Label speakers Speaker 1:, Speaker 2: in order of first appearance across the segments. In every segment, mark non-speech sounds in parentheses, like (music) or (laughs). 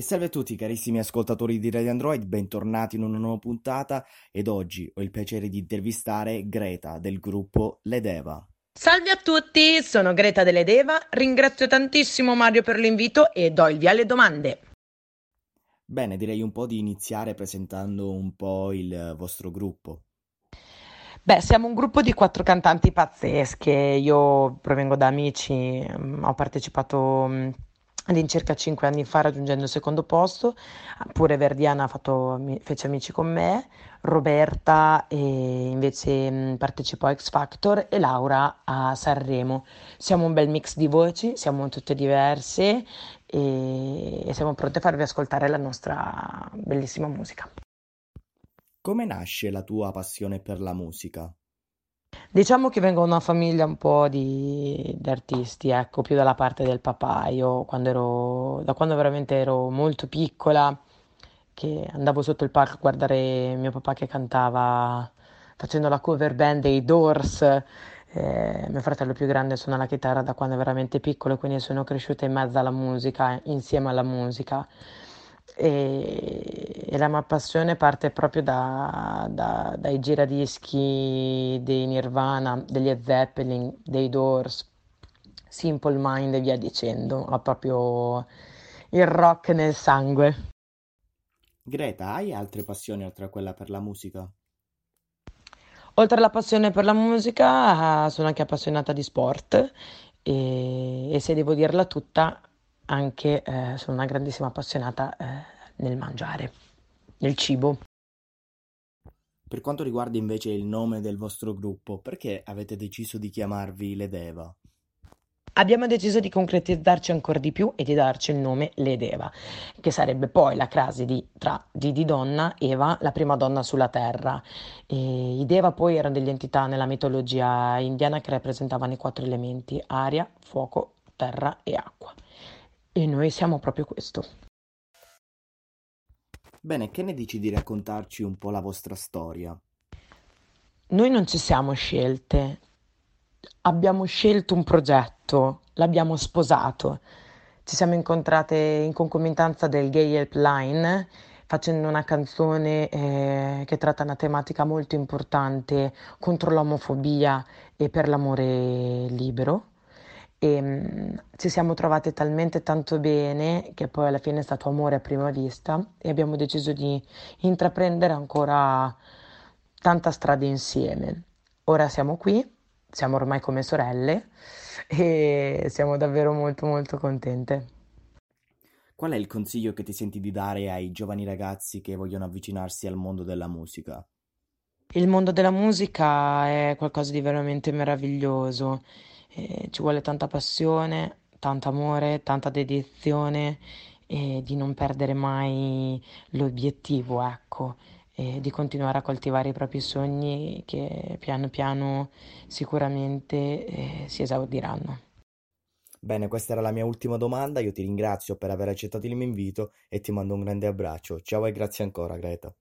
Speaker 1: E salve a tutti carissimi ascoltatori di Radio Android, bentornati in una nuova puntata ed oggi ho il piacere di intervistare Greta del gruppo Ledeva.
Speaker 2: Salve a tutti, sono Greta Deledeva, ringrazio tantissimo Mario per l'invito e do il via alle domande.
Speaker 1: Bene, direi un po' di iniziare presentando un po' il vostro gruppo.
Speaker 2: Beh, siamo un gruppo di quattro cantanti pazzesche, io provengo da Amici, mm, ho partecipato mm, all'incirca cinque anni fa raggiungendo il secondo posto, pure Verdiana fatto, fece amici con me, Roberta invece mh, partecipò a X Factor e Laura a Sanremo. Siamo un bel mix di voci, siamo tutte diverse e, e siamo pronte a farvi ascoltare la nostra bellissima musica.
Speaker 1: Come nasce la tua passione per la musica?
Speaker 2: Diciamo che vengo da una famiglia un po' di, di artisti, ecco, più dalla parte del papà. Io quando ero, da quando veramente ero molto piccola, che andavo sotto il palco a guardare mio papà che cantava facendo la cover band dei Doors. Eh, mio fratello più grande suona la chitarra da quando è veramente piccolo, quindi sono cresciuta in mezzo alla musica, insieme alla musica e, e la mia passione parte proprio da, da, dai giradischi dei Nirvana, degli Zeppelin, dei Doors, Simple Mind e via dicendo, ho proprio il rock nel sangue.
Speaker 1: Greta, hai altre passioni oltre a quella per la musica?
Speaker 2: Oltre alla passione per la musica, sono anche appassionata di sport e, e se devo dirla tutta, anche eh, sono una grandissima appassionata eh, nel mangiare, nel cibo.
Speaker 1: Per quanto riguarda invece il nome del vostro gruppo, perché avete deciso di chiamarvi Ledeva?
Speaker 2: Abbiamo deciso di concretizzarci ancora di più e di darci il nome Ledeva, che sarebbe poi la crasi di, tra Didi donna, Eva, la prima donna sulla terra. E I Deva poi erano delle entità nella mitologia indiana che rappresentavano i quattro elementi, aria, fuoco, terra e acqua. E noi siamo proprio questo.
Speaker 1: Bene, che ne dici di raccontarci un po' la vostra storia?
Speaker 2: Noi non ci siamo scelte, abbiamo scelto un progetto, l'abbiamo sposato. Ci siamo incontrate in concomitanza del Gay Helpline facendo una canzone eh, che tratta una tematica molto importante contro l'omofobia e per l'amore libero e mh, ci siamo trovate talmente tanto bene che poi alla fine è stato amore a prima vista e abbiamo deciso di intraprendere ancora tanta strada insieme. Ora siamo qui, siamo ormai come sorelle (laughs) e siamo davvero molto molto contente.
Speaker 1: Qual è il consiglio che ti senti di dare ai giovani ragazzi che vogliono avvicinarsi al mondo della musica?
Speaker 2: Il mondo della musica è qualcosa di veramente meraviglioso eh, ci vuole tanta passione, tanto amore, tanta dedizione e di non perdere mai l'obiettivo, ecco, e di continuare a coltivare i propri sogni che piano piano sicuramente eh, si esaudiranno.
Speaker 1: Bene, questa era la mia ultima domanda. Io ti ringrazio per aver accettato il mio invito e ti mando un grande abbraccio. Ciao e grazie ancora, Greta.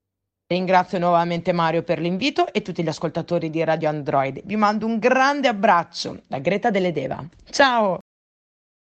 Speaker 2: Ringrazio nuovamente Mario per l'invito e tutti gli ascoltatori di Radio Android. Vi mando un grande abbraccio da Greta Delle Deva. Ciao!